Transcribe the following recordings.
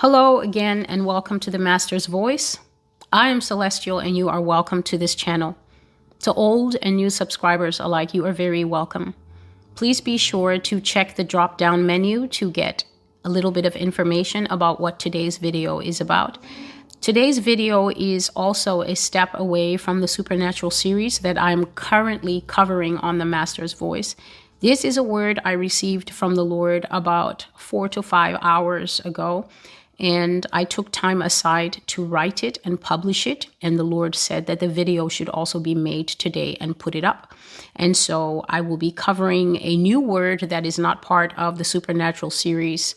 Hello again, and welcome to the Master's Voice. I am Celestial, and you are welcome to this channel. To old and new subscribers alike, you are very welcome. Please be sure to check the drop down menu to get a little bit of information about what today's video is about. Today's video is also a step away from the supernatural series that I'm currently covering on the Master's Voice. This is a word I received from the Lord about four to five hours ago and I took time aside to write it and publish it. And the Lord said that the video should also be made today and put it up. And so I will be covering a new word that is not part of the Supernatural series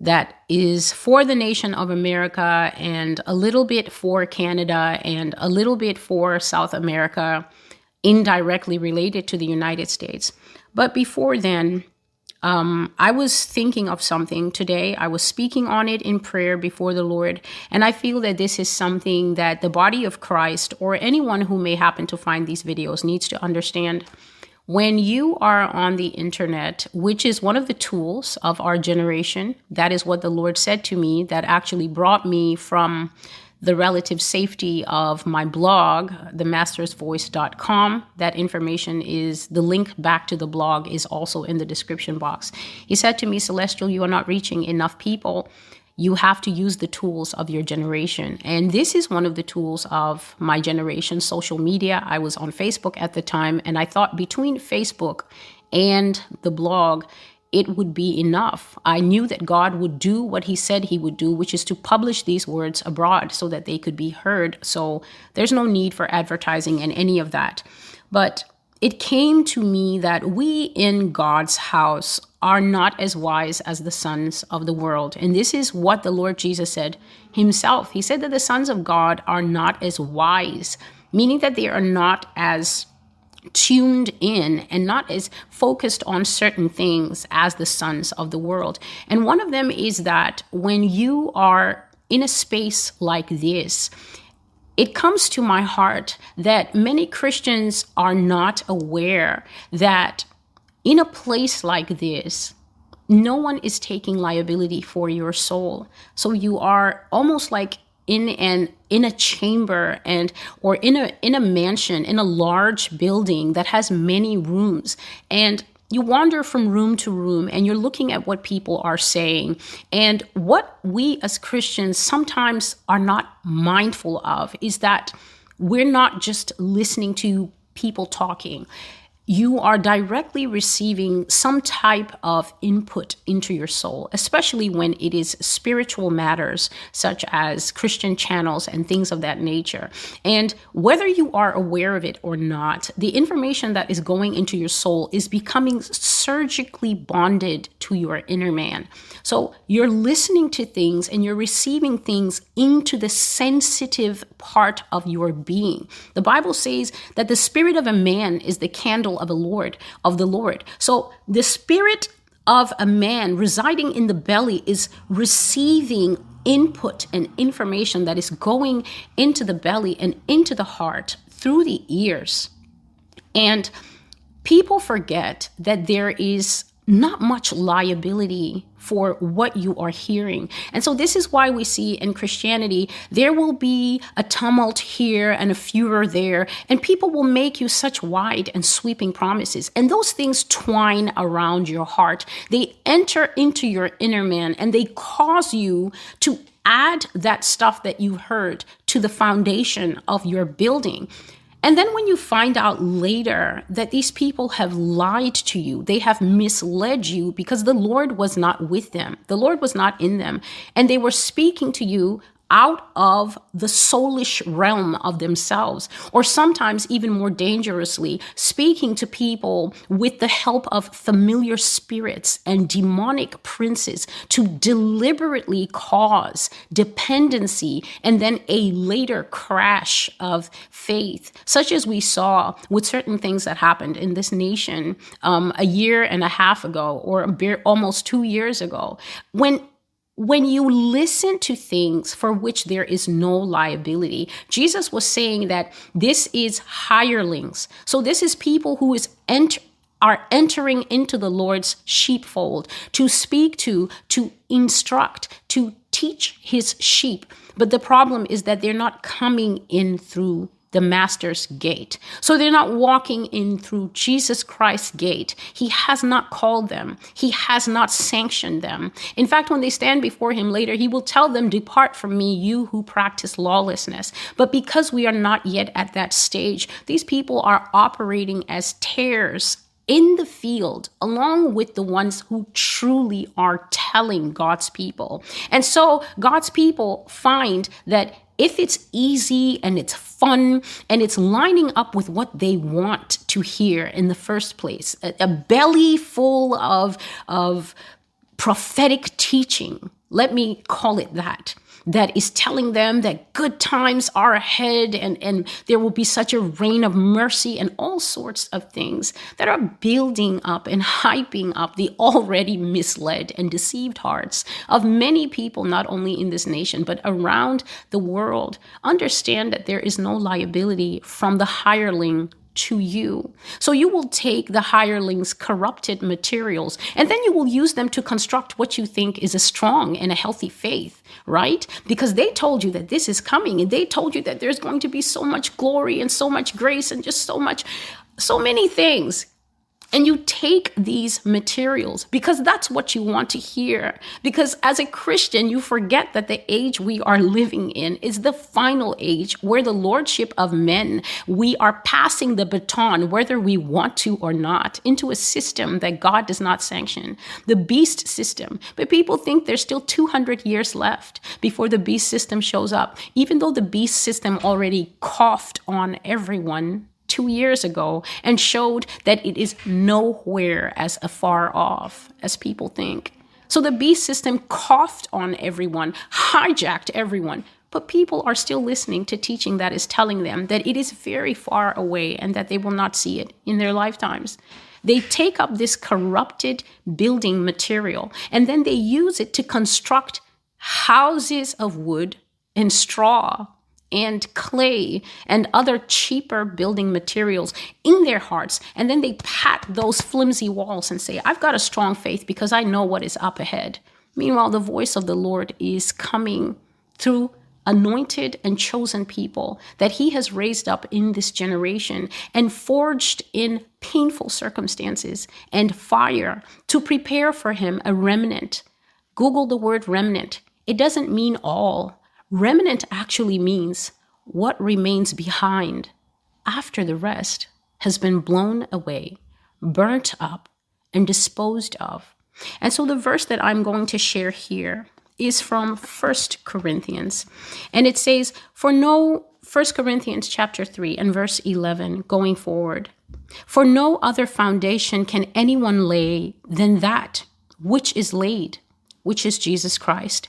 that is for the nation of America and a little bit for Canada and a little bit for South America, indirectly related to the United States. But before then, um, I was thinking of something today. I was speaking on it in prayer before the Lord. And I feel that this is something that the body of Christ or anyone who may happen to find these videos needs to understand. When you are on the internet, which is one of the tools of our generation, that is what the Lord said to me that actually brought me from the relative safety of my blog, themastersvoice.com. That information is the link back to the blog is also in the description box. He said to me, Celestial, you are not reaching enough people. You have to use the tools of your generation. And this is one of the tools of my generation, social media. I was on Facebook at the time, and I thought between Facebook and the blog, it would be enough. I knew that God would do what He said He would do, which is to publish these words abroad so that they could be heard. So there's no need for advertising and any of that. But it came to me that we in God's house are not as wise as the sons of the world. And this is what the Lord Jesus said himself. He said that the sons of God are not as wise, meaning that they are not as tuned in and not as focused on certain things as the sons of the world. And one of them is that when you are in a space like this, it comes to my heart that many Christians are not aware that in a place like this, no one is taking liability for your soul. So you are almost like in an in a chamber and or in a in a mansion in a large building that has many rooms. And you wander from room to room and you're looking at what people are saying. And what we as Christians sometimes are not mindful of is that we're not just listening to people talking you are directly receiving some type of input into your soul, especially when it is spiritual matters such as Christian channels and things of that nature. And whether you are aware of it or not, the information that is going into your soul is becoming surgically bonded to your inner man. So you're listening to things and you're receiving things into the sensitive part of your being. The Bible says that the spirit of a man is the candle of a Lord, of the Lord. So the spirit of a man residing in the belly is receiving input and information that is going into the belly and into the heart through the ears. And people forget that there is not much liability for what you are hearing. And so, this is why we see in Christianity there will be a tumult here and a furor there, and people will make you such wide and sweeping promises. And those things twine around your heart, they enter into your inner man, and they cause you to add that stuff that you heard to the foundation of your building. And then when you find out later that these people have lied to you, they have misled you because the Lord was not with them, the Lord was not in them, and they were speaking to you out of the soulish realm of themselves, or sometimes even more dangerously, speaking to people with the help of familiar spirits and demonic princes to deliberately cause dependency and then a later crash of faith, such as we saw with certain things that happened in this nation um, a year and a half ago, or almost two years ago, when when you listen to things for which there is no liability, Jesus was saying that this is hirelings. So this is people who is enter are entering into the Lord's sheepfold to speak to, to instruct, to teach his sheep. But the problem is that they're not coming in through the master's gate. So they're not walking in through Jesus Christ's gate. He has not called them. He has not sanctioned them. In fact, when they stand before him later, he will tell them, Depart from me, you who practice lawlessness. But because we are not yet at that stage, these people are operating as tares in the field along with the ones who truly are telling God's people. And so God's people find that if it's easy and it's fun and it's lining up with what they want to hear in the first place, a, a belly full of, of prophetic teaching, let me call it that that is telling them that good times are ahead and, and there will be such a reign of mercy and all sorts of things that are building up and hyping up the already misled and deceived hearts of many people, not only in this nation, but around the world. Understand that there is no liability from the hireling to you. So you will take the hireling's corrupted materials and then you will use them to construct what you think is a strong and a healthy faith, right? Because they told you that this is coming and they told you that there's going to be so much glory and so much grace and just so much, so many things. And you take these materials because that's what you want to hear. Because as a Christian, you forget that the age we are living in is the final age where the lordship of men, we are passing the baton, whether we want to or not, into a system that God does not sanction, the beast system. But people think there's still 200 years left before the beast system shows up, even though the beast system already coughed on everyone two years ago and showed that it is nowhere as afar off as people think. So the beast system coughed on everyone, hijacked everyone, but people are still listening to teaching that is telling them that it is very far away and that they will not see it in their lifetimes. They take up this corrupted building material and then they use it to construct houses of wood and straw and clay and other cheaper building materials in their hearts. And then they pat those flimsy walls and say, I've got a strong faith because I know what is up ahead. Meanwhile, the voice of the Lord is coming through anointed and chosen people that he has raised up in this generation and forged in painful circumstances and fire to prepare for him a remnant. Google the word remnant. It doesn't mean all, Remnant actually means what remains behind after the rest has been blown away, burnt up, and disposed of. And so the verse that I'm going to share here is from First Corinthians. And it says, For no, First Corinthians chapter 3 and verse 11 going forward, for no other foundation can anyone lay than that which is laid, which is Jesus Christ.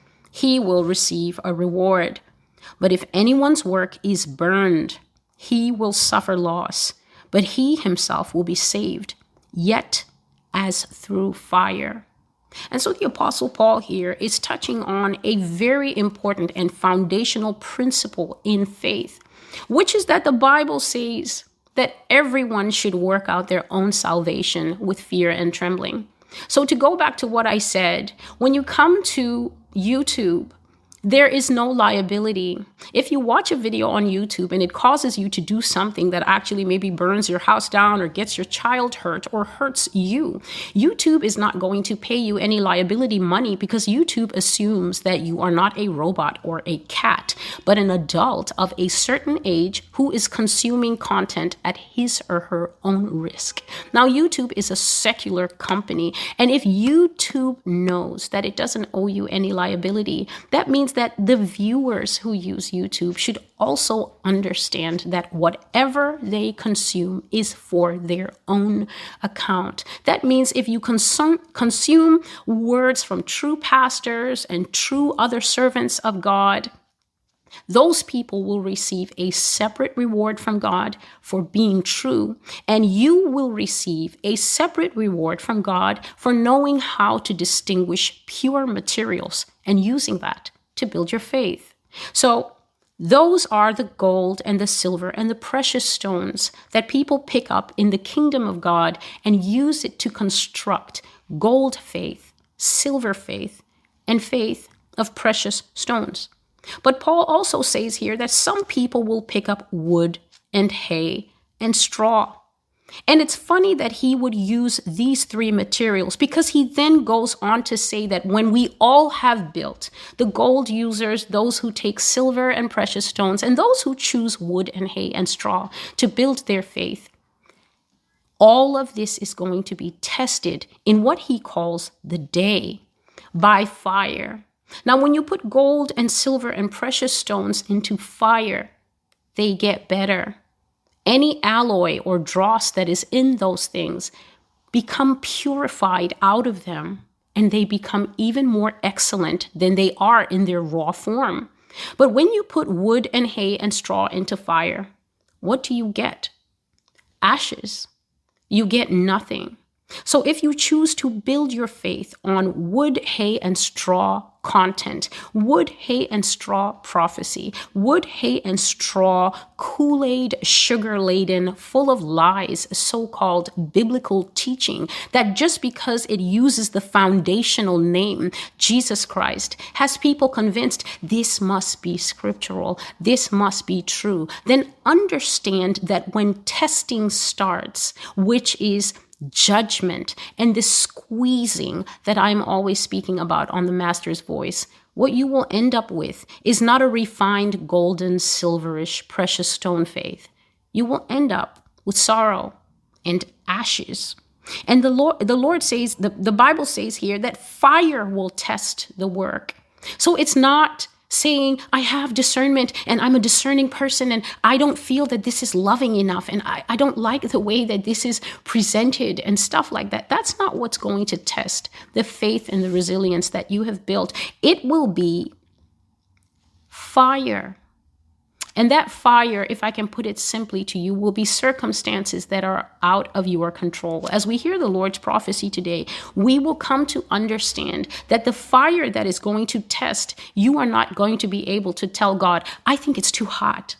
he will receive a reward. But if anyone's work is burned, he will suffer loss, but he himself will be saved, yet as through fire. And so the Apostle Paul here is touching on a very important and foundational principle in faith, which is that the Bible says that everyone should work out their own salvation with fear and trembling. So, to go back to what I said, when you come to YouTube there is no liability. If you watch a video on YouTube and it causes you to do something that actually maybe burns your house down or gets your child hurt or hurts you, YouTube is not going to pay you any liability money because YouTube assumes that you are not a robot or a cat, but an adult of a certain age who is consuming content at his or her own risk. Now, YouTube is a secular company, and if YouTube knows that it doesn't owe you any liability, that means that the viewers who use YouTube should also understand that whatever they consume is for their own account. That means if you consume, consume words from true pastors and true other servants of God, those people will receive a separate reward from God for being true, and you will receive a separate reward from God for knowing how to distinguish pure materials and using that to build your faith. So, those are the gold and the silver and the precious stones that people pick up in the kingdom of God and use it to construct gold faith, silver faith, and faith of precious stones. But Paul also says here that some people will pick up wood and hay and straw. And it's funny that he would use these three materials because he then goes on to say that when we all have built, the gold users, those who take silver and precious stones, and those who choose wood and hay and straw to build their faith, all of this is going to be tested in what he calls the day by fire now, when you put gold and silver and precious stones into fire, they get better. Any alloy or dross that is in those things become purified out of them and they become even more excellent than they are in their raw form. But when you put wood and hay and straw into fire, what do you get? Ashes. You get nothing. So if you choose to build your faith on wood, hay, and straw content, wood, hay, and straw prophecy, wood, hay, and straw Kool Aid, sugar laden, full of lies, so called biblical teaching that just because it uses the foundational name, Jesus Christ, has people convinced this must be scriptural, this must be true, then understand that when testing starts, which is judgment and the squeezing that I'm always speaking about on the Master's Voice, what you will end up with is not a refined golden, silverish, precious stone faith. You will end up with sorrow and ashes. And the Lord, the Lord says, the, the Bible says here that fire will test the work. So it's not saying, I have discernment and I'm a discerning person and I don't feel that this is loving enough and I, I don't like the way that this is presented and stuff like that. That's not what's going to test the faith and the resilience that you have built. It will be fire and that fire, if I can put it simply to you, will be circumstances that are out of your control. As we hear the Lord's prophecy today, we will come to understand that the fire that is going to test, you are not going to be able to tell God, I think it's too hot.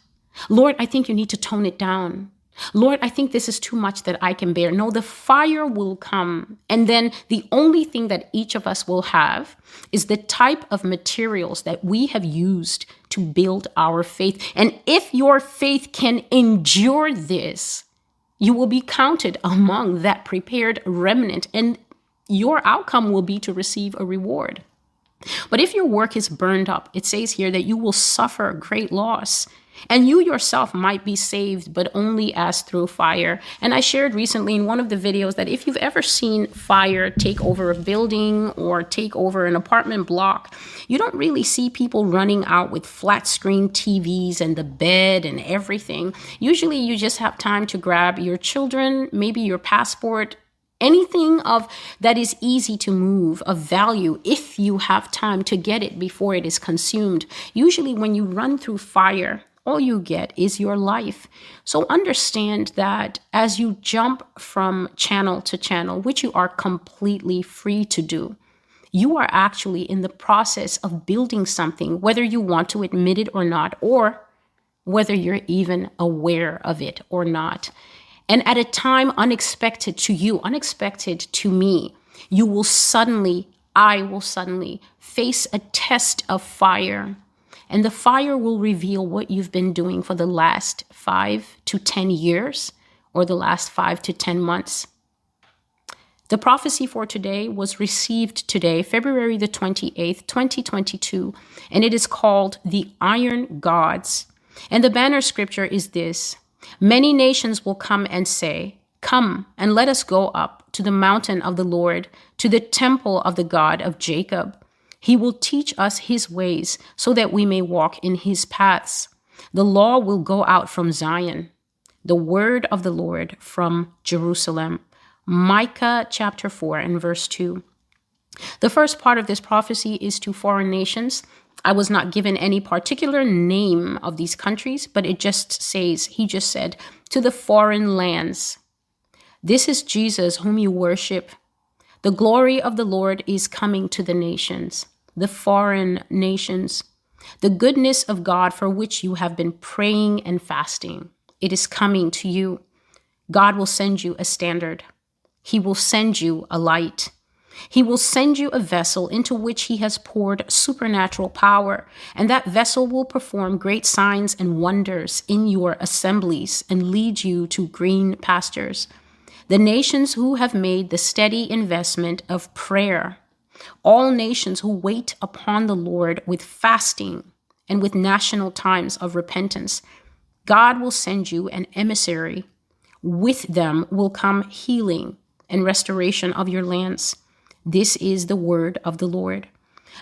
Lord, I think you need to tone it down. Lord, I think this is too much that I can bear. No, the fire will come. And then the only thing that each of us will have is the type of materials that we have used to build our faith. And if your faith can endure this, you will be counted among that prepared remnant, and your outcome will be to receive a reward. But if your work is burned up, it says here that you will suffer great loss. And you yourself might be saved, but only as through fire. And I shared recently in one of the videos that if you've ever seen fire take over a building or take over an apartment block, you don't really see people running out with flat screen TVs and the bed and everything. Usually you just have time to grab your children, maybe your passport, anything of that is easy to move of value if you have time to get it before it is consumed usually when you run through fire all you get is your life. So understand that as you jump from channel to channel, which you are completely free to do, you are actually in the process of building something, whether you want to admit it or not, or whether you're even aware of it or not. And at a time unexpected to you, unexpected to me, you will suddenly, I will suddenly face a test of fire and the fire will reveal what you've been doing for the last five to 10 years or the last five to 10 months. The prophecy for today was received today, February the 28th, 2022, and it is called The Iron Gods. And the banner scripture is this Many nations will come and say, Come and let us go up to the mountain of the Lord, to the temple of the God of Jacob. He will teach us his ways so that we may walk in his paths. The law will go out from Zion, the word of the Lord from Jerusalem. Micah chapter 4 and verse 2. The first part of this prophecy is to foreign nations, I was not given any particular name of these countries, but it just says, he just said, to the foreign lands. This is Jesus whom you worship. The glory of the Lord is coming to the nations, the foreign nations. The goodness of God for which you have been praying and fasting, it is coming to you. God will send you a standard. He will send you a light. He will send you a vessel into which he has poured supernatural power, and that vessel will perform great signs and wonders in your assemblies and lead you to green pastures. The nations who have made the steady investment of prayer, all nations who wait upon the Lord with fasting and with national times of repentance, God will send you an emissary. With them will come healing and restoration of your lands. This is the word of the Lord.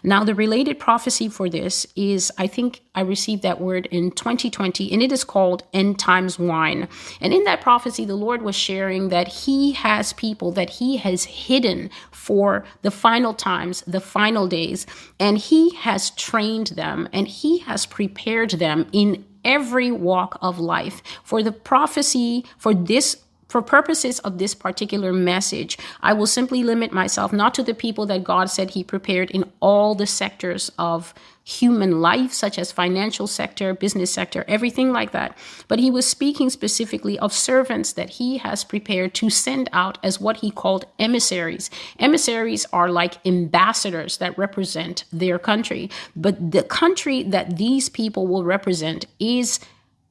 Now, the related prophecy for this is I think I received that word in 2020, and it is called End Times Wine. And in that prophecy, the Lord was sharing that He has people that He has hidden for the final times, the final days, and He has trained them and He has prepared them in every walk of life for the prophecy for this for purposes of this particular message, I will simply limit myself not to the people that God said He prepared in all the sectors of human life, such as financial sector, business sector, everything like that. But He was speaking specifically of servants that He has prepared to send out as what He called emissaries. Emissaries are like ambassadors that represent their country. But the country that these people will represent is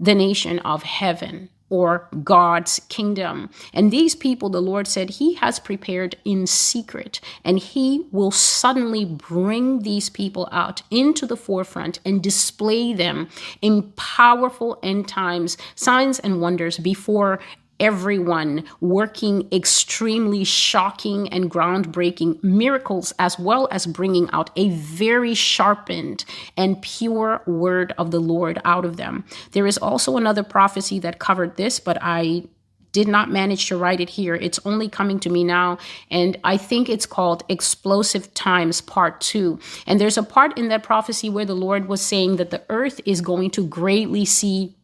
the nation of heaven or God's kingdom. And these people, the Lord said, He has prepared in secret, and He will suddenly bring these people out into the forefront and display them in powerful end times signs and wonders before everyone working extremely shocking and groundbreaking miracles, as well as bringing out a very sharpened and pure word of the Lord out of them. There is also another prophecy that covered this, but I did not manage to write it here. It's only coming to me now. And I think it's called Explosive Times Part 2. And there's a part in that prophecy where the Lord was saying that the earth is going to greatly see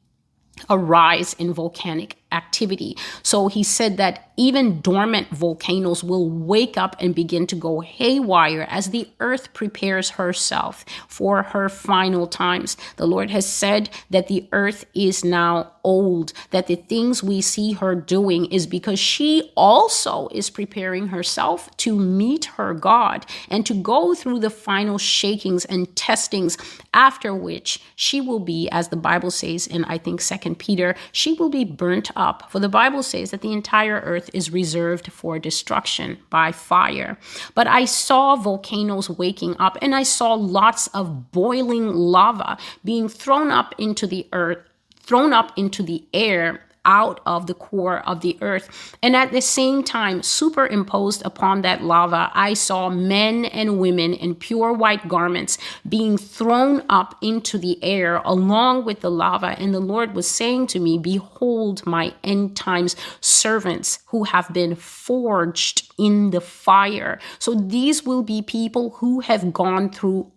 a rise in volcanic activity. So he said that even dormant volcanoes will wake up and begin to go haywire as the earth prepares herself for her final times. The Lord has said that the earth is now old, that the things we see her doing is because she also is preparing herself to meet her God and to go through the final shakings and testings, after which she will be, as the Bible says in I think Second Peter, she will be burnt up up. For the Bible says that the entire earth is reserved for destruction by fire. But I saw volcanoes waking up and I saw lots of boiling lava being thrown up into the earth, thrown up into the air out of the core of the earth. And at the same time, superimposed upon that lava, I saw men and women in pure white garments being thrown up into the air along with the lava. And the Lord was saying to me, Behold, my end times servants who have been forged in the fire. So these will be people who have gone through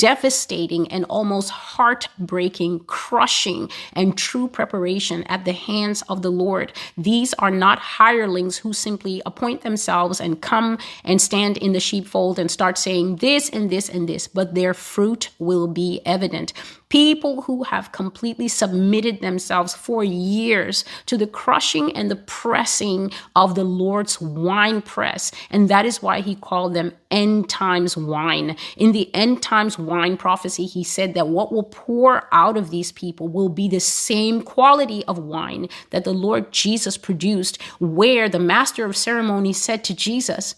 devastating and almost heartbreaking, crushing, and true preparation at the hands of the Lord. These are not hirelings who simply appoint themselves and come and stand in the sheepfold and start saying this and this and this, but their fruit will be evident people who have completely submitted themselves for years to the crushing and the pressing of the Lord's wine press. And that is why he called them end times wine. In the end times wine prophecy, he said that what will pour out of these people will be the same quality of wine that the Lord Jesus produced, where the master of ceremonies said to Jesus,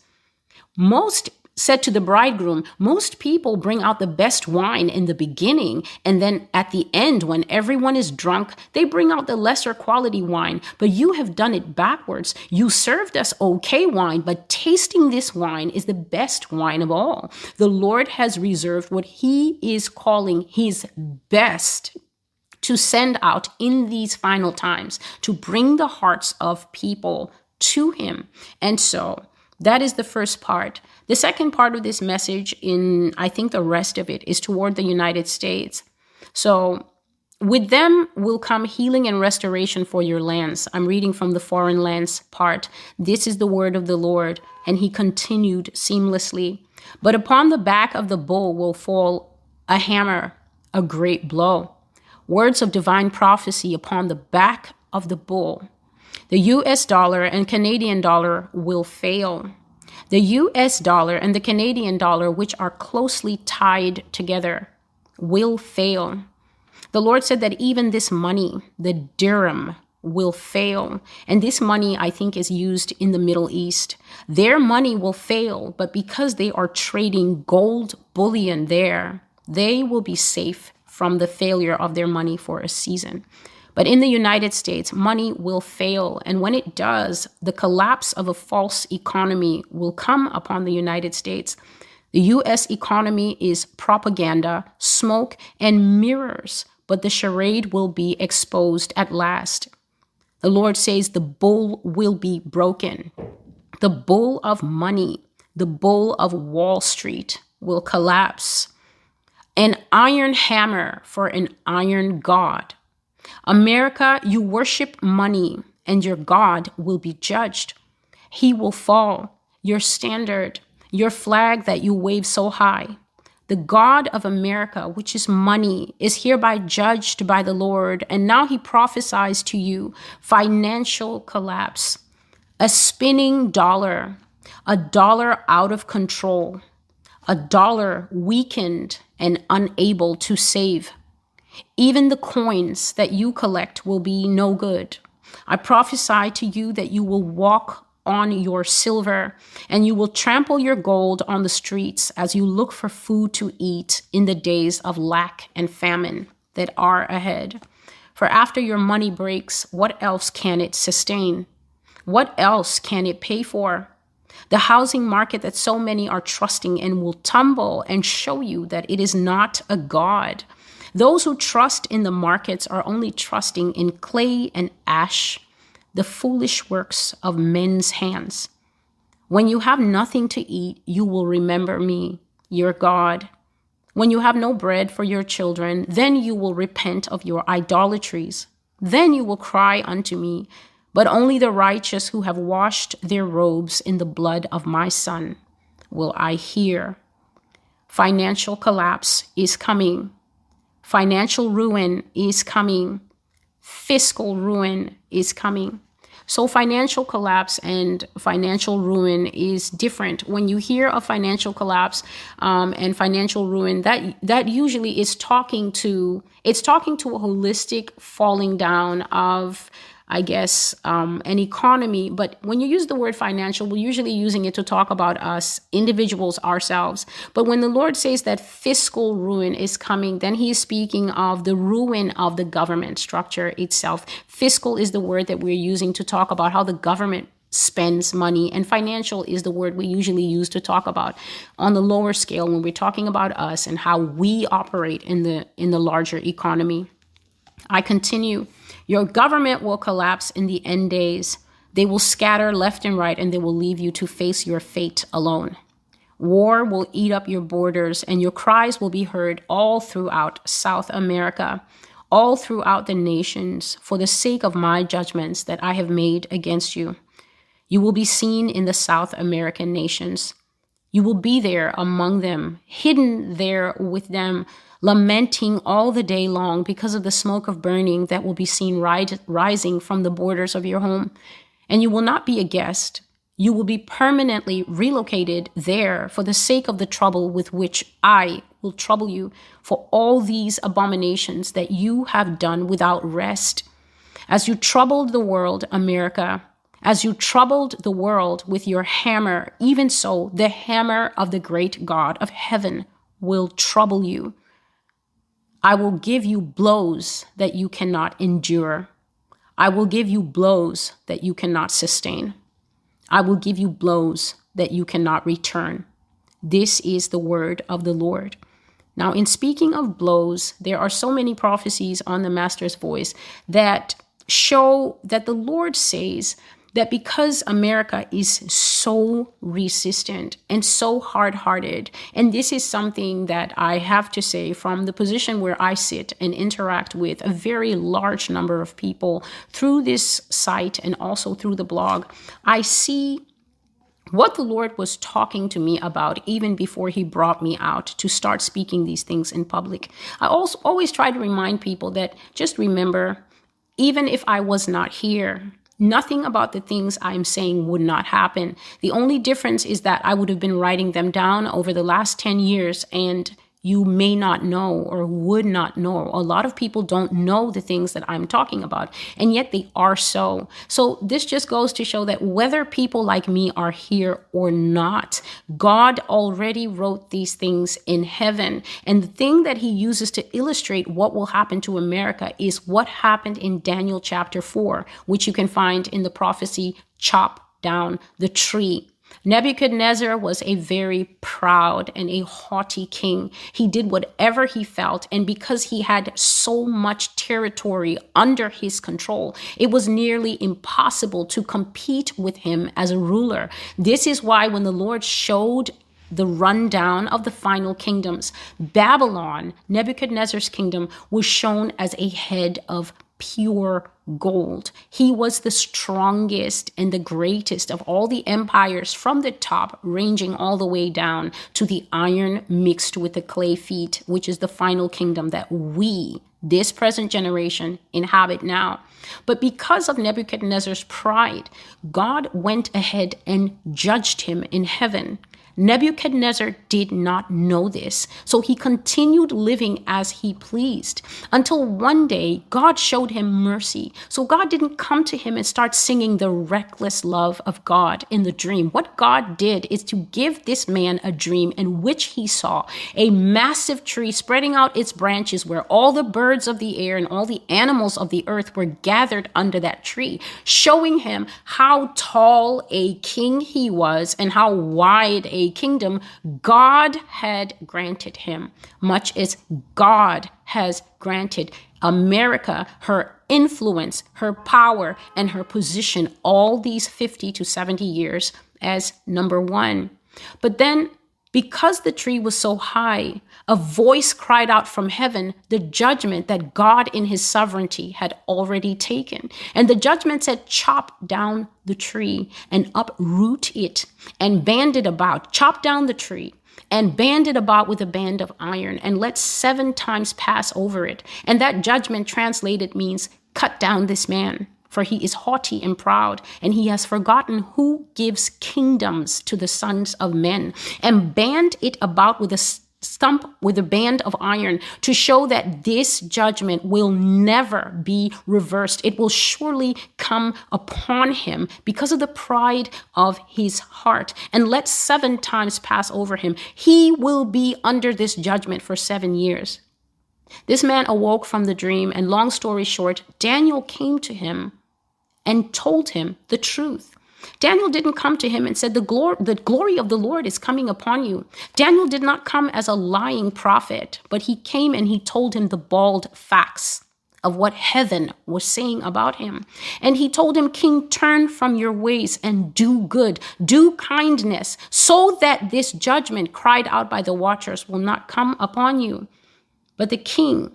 most said to the bridegroom, Most people bring out the best wine in the beginning, and then at the end, when everyone is drunk, they bring out the lesser quality wine. But you have done it backwards. You served us okay wine, but tasting this wine is the best wine of all. The Lord has reserved what He is calling His best to send out in these final times to bring the hearts of people to Him. And so, That is the first part. The second part of this message, in I think the rest of it, is toward the United States. So, with them will come healing and restoration for your lands. I'm reading from the foreign lands part. This is the word of the Lord. And he continued seamlessly. But upon the back of the bull will fall a hammer, a great blow. Words of divine prophecy upon the back of the bull. The US dollar and Canadian dollar will fail. The US dollar and the Canadian dollar, which are closely tied together, will fail. The Lord said that even this money, the dirham, will fail. And this money, I think, is used in the Middle East. Their money will fail, but because they are trading gold bullion there, they will be safe from the failure of their money for a season. But in the United States, money will fail. And when it does, the collapse of a false economy will come upon the United States. The US economy is propaganda, smoke, and mirrors, but the charade will be exposed at last. The Lord says the bull will be broken. The bull of money, the bull of Wall Street will collapse. An iron hammer for an iron God. America, you worship money, and your God will be judged. He will fall. Your standard your flag that you wave so high. The God of America, which is money, is hereby judged by the Lord, and now he prophesies to you financial collapse, a spinning dollar, a dollar out of control, a dollar weakened and unable to save. Even the coins that you collect will be no good. I prophesy to you that you will walk on your silver, and you will trample your gold on the streets as you look for food to eat in the days of lack and famine that are ahead. For after your money breaks, what else can it sustain? What else can it pay for? The housing market that so many are trusting in will tumble and show you that it is not a God. Those who trust in the markets are only trusting in clay and ash the foolish works of men's hands. When you have nothing to eat, you will remember me, your God. When you have no bread for your children, then you will repent of your idolatries. Then you will cry unto me, but only the righteous who have washed their robes in the blood of my Son will I hear. Financial collapse is coming. Financial ruin is coming fiscal ruin is coming. So, financial collapse and financial ruin is different. When you hear of financial collapse um, and financial ruin, that that usually is talking to it's talking to a holistic falling down of I guess, um, an economy. But when you use the word financial, we're usually using it to talk about us, individuals, ourselves. But when the Lord says that fiscal ruin is coming, then he is speaking of the ruin of the government structure itself. Fiscal is the word that we're using to talk about how the government spends money and financial is the word we usually use to talk about on the lower scale when we're talking about us and how we operate in the in the larger economy i continue your government will collapse in the end days. They will scatter left and right, and they will leave you to face your fate alone. War will eat up your borders, and your cries will be heard all throughout South America, all throughout the nations, for the sake of my judgments that I have made against you. You will be seen in the South American nations. You will be there among them, hidden there with them lamenting all the day long because of the smoke of burning that will be seen ri- rising from the borders of your home. And you will not be a guest. You will be permanently relocated there for the sake of the trouble with which I will trouble you for all these abominations that you have done without rest. As you troubled the world, America, as you troubled the world with your hammer, even so the hammer of the great God of heaven will trouble you. I will give you blows that you cannot endure. I will give you blows that you cannot sustain. I will give you blows that you cannot return. This is the word of the Lord. Now, in speaking of blows, there are so many prophecies on the Master's voice that show that the Lord says that because America is so resistant and so hard hearted, and this is something that I have to say from the position where I sit and interact with a very large number of people through this site and also through the blog, I see what the Lord was talking to me about even before He brought me out to start speaking these things in public. I also always try to remind people that just remember, even if I was not here, Nothing about the things I'm saying would not happen. The only difference is that I would have been writing them down over the last 10 years and you may not know or would not know. A lot of people don't know the things that I'm talking about, and yet they are so. So, this just goes to show that whether people like me are here or not, God already wrote these things in heaven. And the thing that He uses to illustrate what will happen to America is what happened in Daniel chapter 4, which you can find in the prophecy chop down the tree. Nebuchadnezzar was a very proud and a haughty king. He did whatever he felt, and because he had so much territory under his control, it was nearly impossible to compete with him as a ruler. This is why when the Lord showed the rundown of the final kingdoms, Babylon, Nebuchadnezzar's kingdom, was shown as a head of pure gold. He was the strongest and the greatest of all the empires from the top, ranging all the way down to the iron mixed with the clay feet, which is the final kingdom that we, this present generation, inhabit now. But because of Nebuchadnezzar's pride, God went ahead and judged him in heaven Nebuchadnezzar did not know this, so he continued living as he pleased until one day God showed him mercy. So God didn't come to him and start singing the reckless love of God in the dream. What God did is to give this man a dream in which he saw a massive tree spreading out its branches where all the birds of the air and all the animals of the earth were gathered under that tree, showing him how tall a king he was and how wide a kingdom God had granted him, much as God has granted America her influence, her power, and her position all these 50 to 70 years as number one. But then because the tree was so high, a voice cried out from heaven the judgment that God in his sovereignty had already taken. And the judgment said, Chop down the tree and uproot it and band it about. Chop down the tree and band it about with a band of iron and let seven times pass over it. And that judgment translated means cut down this man for he is haughty and proud, and he has forgotten who gives kingdoms to the sons of men, and band it about with a stump with a band of iron to show that this judgment will never be reversed. It will surely come upon him because of the pride of his heart. And let seven times pass over him. He will be under this judgment for seven years. This man awoke from the dream, and long story short, Daniel came to him and told him the truth. Daniel didn't come to him and said, the, glor- the glory of the Lord is coming upon you. Daniel did not come as a lying prophet, but he came and he told him the bald facts of what heaven was saying about him. And he told him, King, turn from your ways and do good, do kindness, so that this judgment cried out by the watchers will not come upon you. But the king,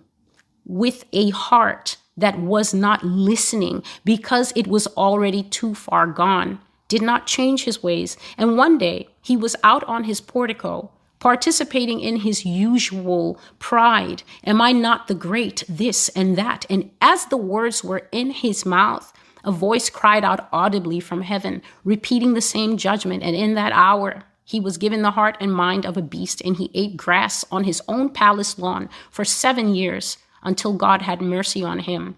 with a heart that was not listening because it was already too far gone, did not change his ways. And one day he was out on his portico, participating in his usual pride. Am I not the great, this and that? And as the words were in his mouth, a voice cried out audibly from heaven, repeating the same judgment. And in that hour, he was given the heart and mind of a beast, and he ate grass on his own palace lawn for seven years until God had mercy on him.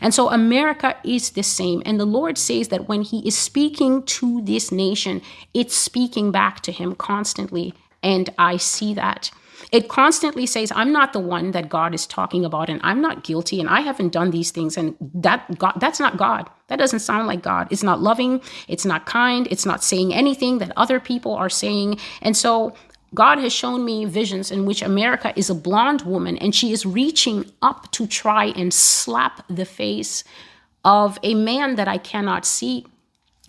And so America is the same. And the Lord says that when He is speaking to this nation, it's speaking back to Him constantly. And I see that. It constantly says, I'm not the one that God is talking about, and I'm not guilty, and I haven't done these things. And that God, that's not God. That doesn't sound like God. It's not loving, it's not kind, it's not saying anything that other people are saying. And so God has shown me visions in which America is a blonde woman and she is reaching up to try and slap the face of a man that I cannot see.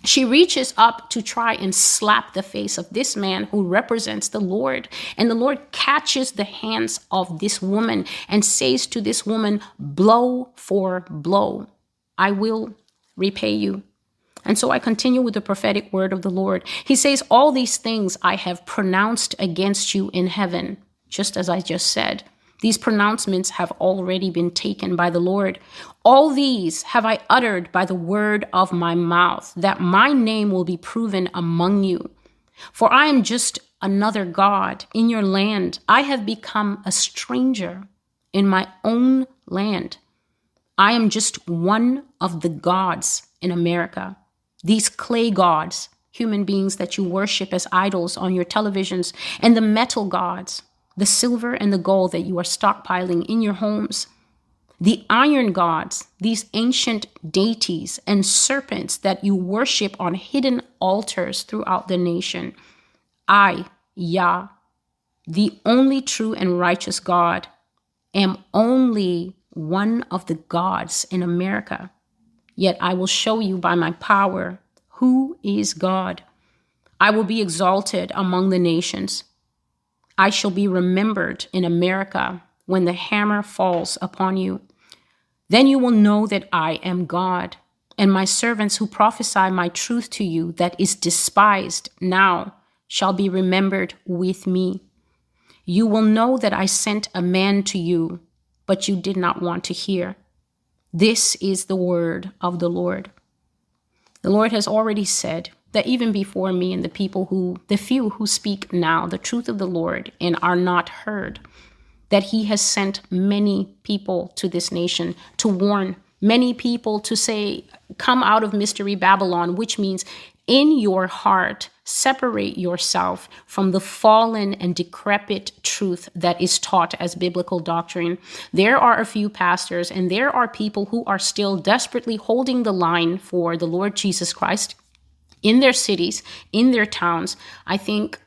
she reaches up to try and slap the face of this man who represents the Lord. And the Lord catches the hands of this woman and says to this woman, Blow for blow. I will repay you. And so I continue with the prophetic word of the Lord. He says, All these things I have pronounced against you in heaven, just as I just said. These pronouncements have already been taken by the Lord. All these have I uttered by the word of my mouth, that my name will be proven among you. For I am just another God in your land. I have become a stranger in my own land. I am just one of the gods in America. These clay gods, human beings that you worship as idols on your televisions, and the metal gods, the silver and the gold that you are stockpiling in your homes, the iron gods, these ancient deities and serpents that you worship on hidden altars throughout the nation. I, Yah, the only true and righteous God, am only one of the gods in America. Yet I will show you by my power who is God. I will be exalted among the nations. I shall be remembered in America when the hammer falls upon you. Then you will know that I am God, and my servants who prophesy my truth to you that is despised now shall be remembered with me. You will know that I sent a man to you, but you did not want to hear. This is the word of the Lord. The Lord has already said, that even before me and the people who, the few who speak now the truth of the Lord and are not heard, that he has sent many people to this nation to warn many people to say, Come out of mystery Babylon, which means in your heart, separate yourself from the fallen and decrepit truth that is taught as biblical doctrine. There are a few pastors and there are people who are still desperately holding the line for the Lord Jesus Christ in their cities, in their towns. I think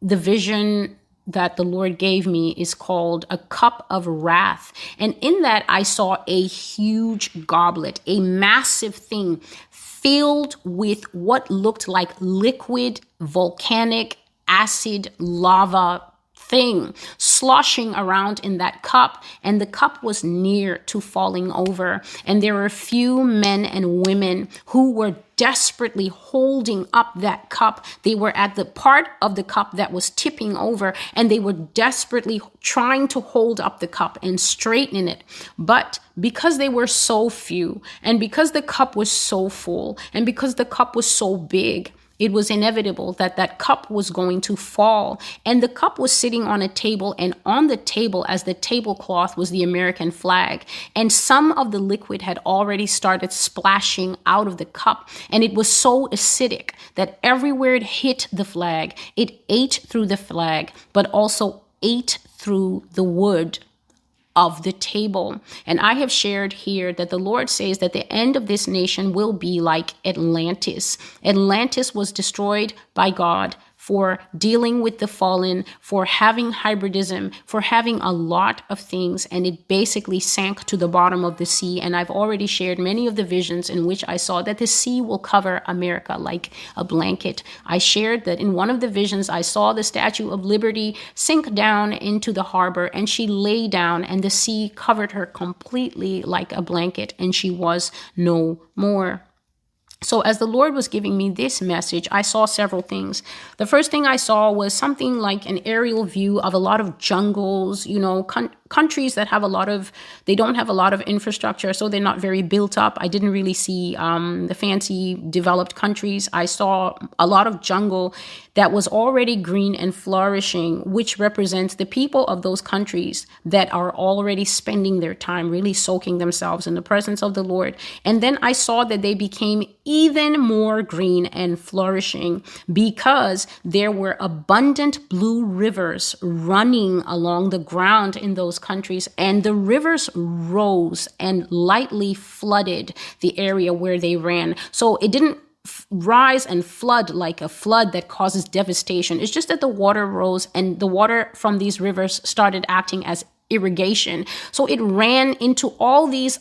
the vision that the Lord gave me is called a cup of wrath. And in that, I saw a huge goblet, a massive thing filled with what looked like liquid volcanic acid lava thing sloshing around in that cup, and the cup was near to falling over. And there were a few men and women who were desperately holding up that cup. They were at the part of the cup that was tipping over, and they were desperately trying to hold up the cup and straighten it. But because they were so few, and because the cup was so full, and because the cup was so big, it was inevitable that that cup was going to fall. And the cup was sitting on a table, and on the table, as the tablecloth, was the American flag. And some of the liquid had already started splashing out of the cup. And it was so acidic that everywhere it hit the flag, it ate through the flag, but also ate through the wood of the table. And I have shared here that the Lord says that the end of this nation will be like Atlantis. Atlantis was destroyed by God for dealing with the fallen, for having hybridism, for having a lot of things. And it basically sank to the bottom of the sea. And I've already shared many of the visions in which I saw that the sea will cover America like a blanket. I shared that in one of the visions, I saw the Statue of Liberty sink down into the harbor and she lay down and the sea covered her completely like a blanket and she was no more. So, as the Lord was giving me this message, I saw several things. The first thing I saw was something like an aerial view of a lot of jungles, you know, con- countries that have a lot of, they don't have a lot of infrastructure, so they're not very built up. I didn't really see um, the fancy developed countries. I saw a lot of jungle that was already green and flourishing, which represents the people of those countries that are already spending their time really soaking themselves in the presence of the Lord. And then I saw that they became even more green and flourishing because there were abundant blue rivers running along the ground in those countries, and the rivers rose and lightly flooded the area where they ran. So it didn't rise and flood like a flood that causes devastation. It's just that the water rose and the water from these rivers started acting as irrigation. So it ran into all these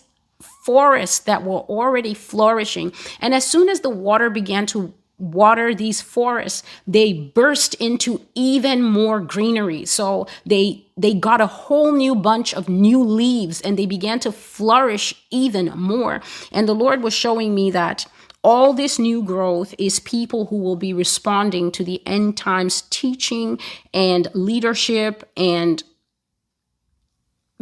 forests that were already flourishing. And as soon as the water began to water these forests they burst into even more greenery so they they got a whole new bunch of new leaves and they began to flourish even more and the lord was showing me that all this new growth is people who will be responding to the end times teaching and leadership and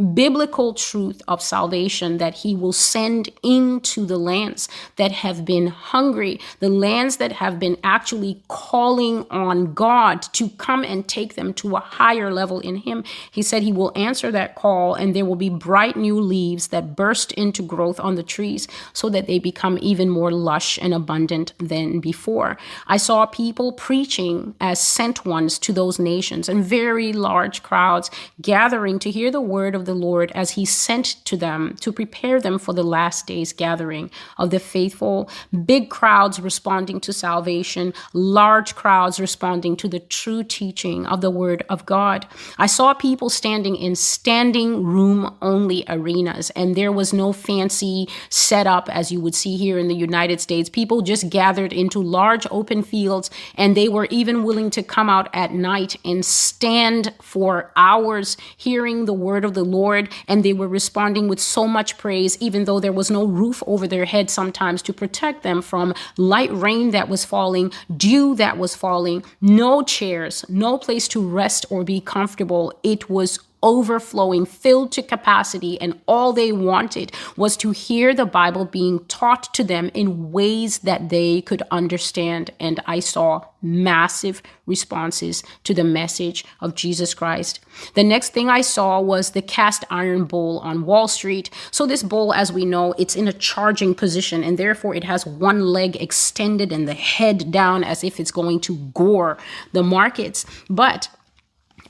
biblical truth of salvation that he will send into the lands that have been hungry, the lands that have been actually calling on God to come and take them to a higher level in him. He said he will answer that call and there will be bright new leaves that burst into growth on the trees so that they become even more lush and abundant than before. I saw people preaching as sent ones to those nations and very large crowds gathering to hear the word of the the Lord as he sent to them to prepare them for the last days gathering of the faithful, big crowds responding to salvation, large crowds responding to the true teaching of the word of God. I saw people standing in standing room only arenas, and there was no fancy setup as you would see here in the United States. People just gathered into large open fields, and they were even willing to come out at night and stand for hours hearing the word of the Lord, and they were responding with so much praise, even though there was no roof over their head sometimes to protect them from light rain that was falling, dew that was falling, no chairs, no place to rest or be comfortable. It was overflowing, filled to capacity, and all they wanted was to hear the Bible being taught to them in ways that they could understand. And I saw massive responses to the message of Jesus Christ. The next thing I saw was the cast iron bowl on Wall Street. So, this bowl, as we know, it's in a charging position, and therefore it has one leg extended and the head down as if it's going to gore the markets. But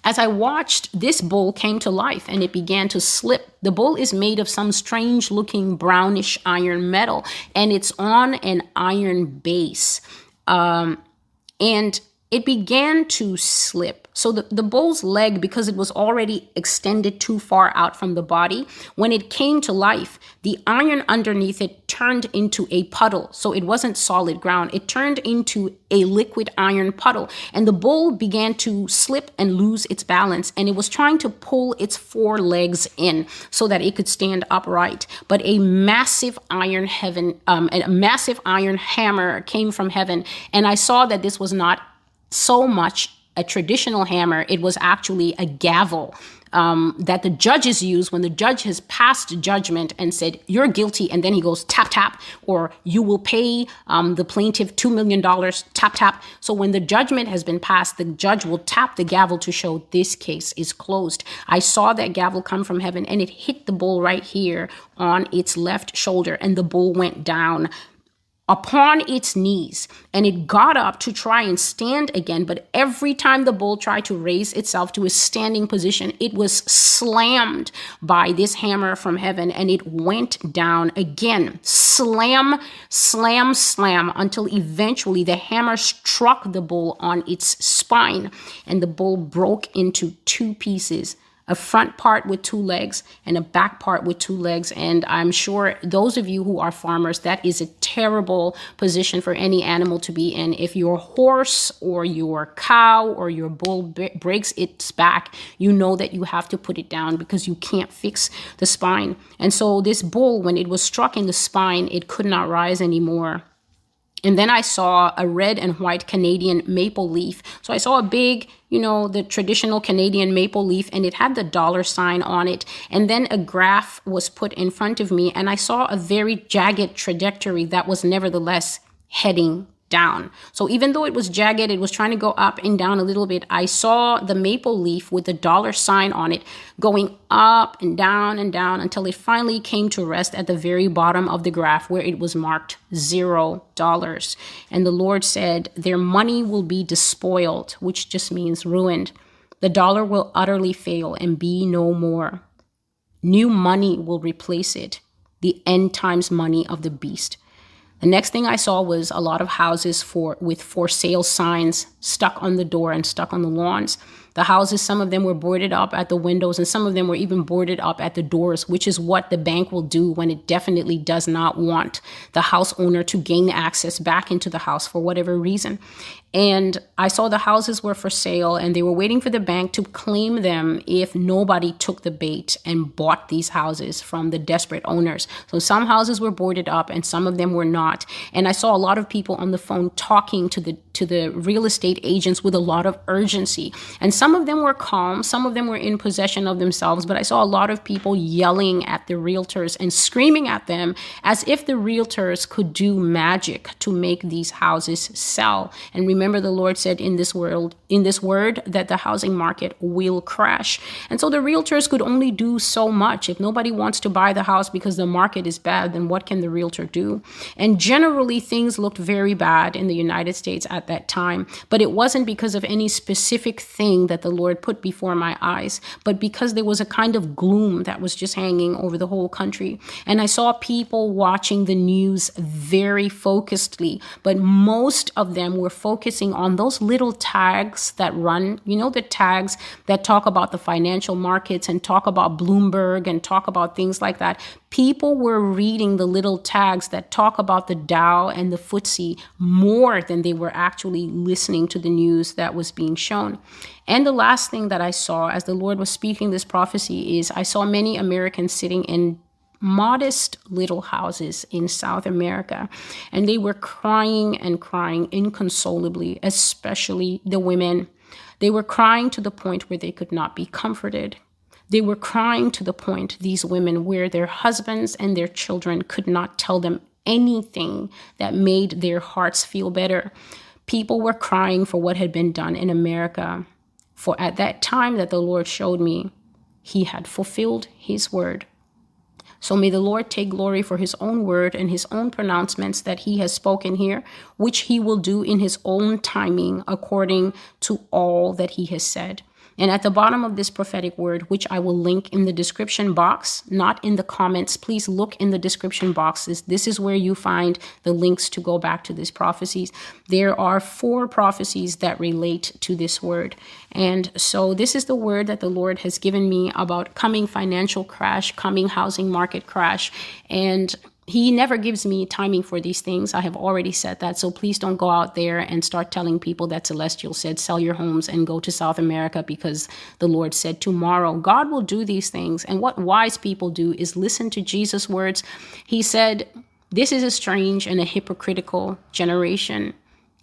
as I watched, this bowl came to life and it began to slip. The bowl is made of some strange looking brownish iron metal and it's on an iron base. Um, and it began to slip. So the, the bull's leg, because it was already extended too far out from the body, when it came to life, the iron underneath it turned into a puddle. So it wasn't solid ground. It turned into a liquid iron puddle. And the bull began to slip and lose its balance. And it was trying to pull its four legs in so that it could stand upright. But a massive iron heaven, um, a massive iron hammer came from heaven. And I saw that this was not so much a traditional hammer, it was actually a gavel um, that the judges use when the judge has passed judgment and said, You're guilty. And then he goes, Tap, tap, or you will pay um, the plaintiff $2 million, tap, tap. So when the judgment has been passed, the judge will tap the gavel to show this case is closed. I saw that gavel come from heaven and it hit the bull right here on its left shoulder, and the bull went down upon its knees and it got up to try and stand again. But every time the bull tried to raise itself to a standing position, it was slammed by this hammer from heaven and it went down again. Slam, slam, slam until eventually the hammer struck the bull on its spine and the bull broke into two pieces a front part with two legs and a back part with two legs. And I'm sure those of you who are farmers, that is a terrible position for any animal to be in. If your horse or your cow or your bull breaks its back, you know that you have to put it down because you can't fix the spine. And so this bull, when it was struck in the spine, it could not rise anymore. And then I saw a red and white Canadian maple leaf. So I saw a big, you know, the traditional Canadian maple leaf, and it had the dollar sign on it. And then a graph was put in front of me, and I saw a very jagged trajectory that was nevertheless heading down. So even though it was jagged, it was trying to go up and down a little bit. I saw the maple leaf with the dollar sign on it going up and down and down until it finally came to rest at the very bottom of the graph where it was marked zero dollars. And the Lord said, Their money will be despoiled, which just means ruined. The dollar will utterly fail and be no more. New money will replace it, the end times money of the beast. The next thing I saw was a lot of houses for with for sale signs stuck on the door and stuck on the lawns. The houses, some of them were boarded up at the windows, and some of them were even boarded up at the doors, which is what the bank will do when it definitely does not want the house owner to gain access back into the house for whatever reason. And I saw the houses were for sale and they were waiting for the bank to claim them if nobody took the bait and bought these houses from the desperate owners. So some houses were boarded up and some of them were not. And I saw a lot of people on the phone talking to the to the real estate agents with a lot of urgency. And some of them were calm, some of them were in possession of themselves, but I saw a lot of people yelling at the realtors and screaming at them as if the realtors could do magic to make these houses sell. And remember the Lord said in this world, in this word, that the housing market will crash. And so the realtors could only do so much. If nobody wants to buy the house because the market is bad, then what can the realtor do? And generally, things looked very bad in the United States at that time. But it wasn't because of any specific thing that the Lord put before my eyes, but because there was a kind of gloom that was just hanging over the whole country. And I saw people watching the news very focusedly, but most of them were focusing on those little tags that run, you know, the tags that talk about the financial markets and talk about Bloomberg and talk about things like that. People were reading the little tags that talk about the Dow and the FTSE more than they were actually listening to the news that was being shown. And the last thing that I saw as the Lord was speaking this prophecy is I saw many Americans sitting in modest little houses in South America. And they were crying and crying inconsolably, especially the women. They were crying to the point where they could not be comforted. They were crying to the point, these women, where their husbands and their children could not tell them anything that made their hearts feel better. People were crying for what had been done in America. For at that time that the Lord showed me, He had fulfilled His word. So may the Lord take glory for his own word and his own pronouncements that he has spoken here, which he will do in his own timing according to all that he has said. And at the bottom of this prophetic word, which I will link in the description box, not in the comments, please look in the description boxes. This is where you find the links to go back to these prophecies. There are four prophecies that relate to this word. And so this is the word that the Lord has given me about coming financial crash, coming housing market crash. And he never gives me timing for these things. I have already said that. So please don't go out there and start telling people that Celestial said, sell your homes and go to South America because the Lord said tomorrow. God will do these things. And what wise people do is listen to Jesus' words. He said, This is a strange and a hypocritical generation.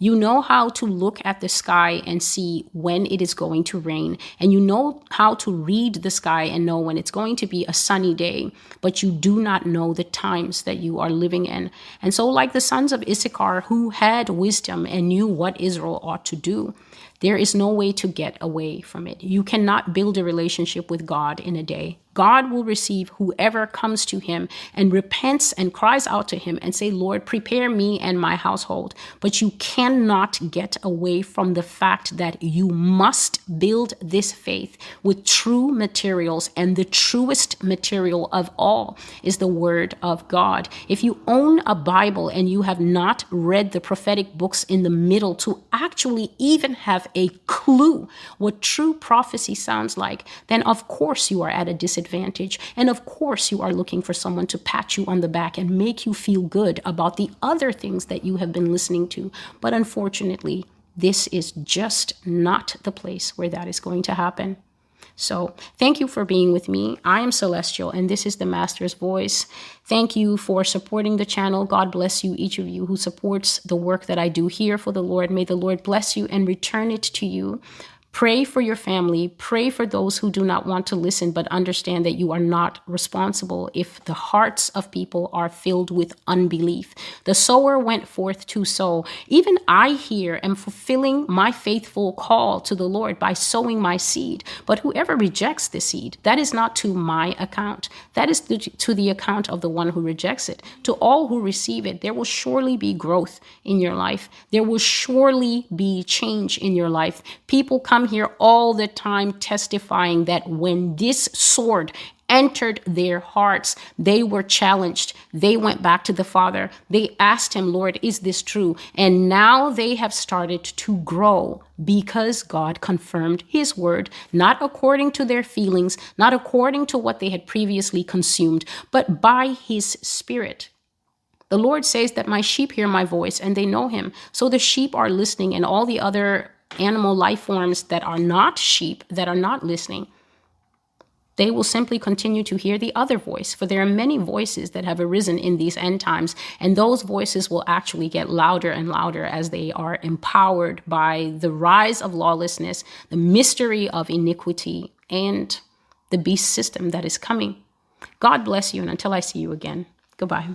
You know how to look at the sky and see when it is going to rain, and you know how to read the sky and know when it's going to be a sunny day, but you do not know the times that you are living in. And so, like the sons of Issachar who had wisdom and knew what Israel ought to do, there is no way to get away from it. You cannot build a relationship with God in a day. God will receive whoever comes to him and repents and cries out to him and say, Lord, prepare me and my household. But you cannot get away from the fact that you must build this faith with true materials. And the truest material of all is the word of God. If you own a Bible and you have not read the prophetic books in the middle to actually even have a clue what true prophecy sounds like, then of course you are at a disadvantage. And of course, you are looking for someone to pat you on the back and make you feel good about the other things that you have been listening to. But unfortunately, this is just not the place where that is going to happen. So, thank you for being with me. I am Celestial, and this is the Master's Voice. Thank you for supporting the channel. God bless you, each of you who supports the work that I do here for the Lord. May the Lord bless you and return it to you Pray for your family. Pray for those who do not want to listen, but understand that you are not responsible if the hearts of people are filled with unbelief. The sower went forth to sow. Even I here am fulfilling my faithful call to the Lord by sowing my seed. But whoever rejects the seed, that is not to my account. That is to the account of the one who rejects it. To all who receive it, there will surely be growth in your life. There will surely be change in your life. People come here all the time testifying that when this sword entered their hearts. They were challenged. They went back to the Father. They asked him, Lord, is this true? And now they have started to grow because God confirmed his word, not according to their feelings, not according to what they had previously consumed, but by his spirit. The Lord says that my sheep hear my voice and they know him. So the sheep are listening, and all the other animal life forms that are not sheep, that are not listening, they will simply continue to hear the other voice. For there are many voices that have arisen in these end times, and those voices will actually get louder and louder as they are empowered by the rise of lawlessness, the mystery of iniquity, and the beast system that is coming. God bless you, and until I see you again, goodbye.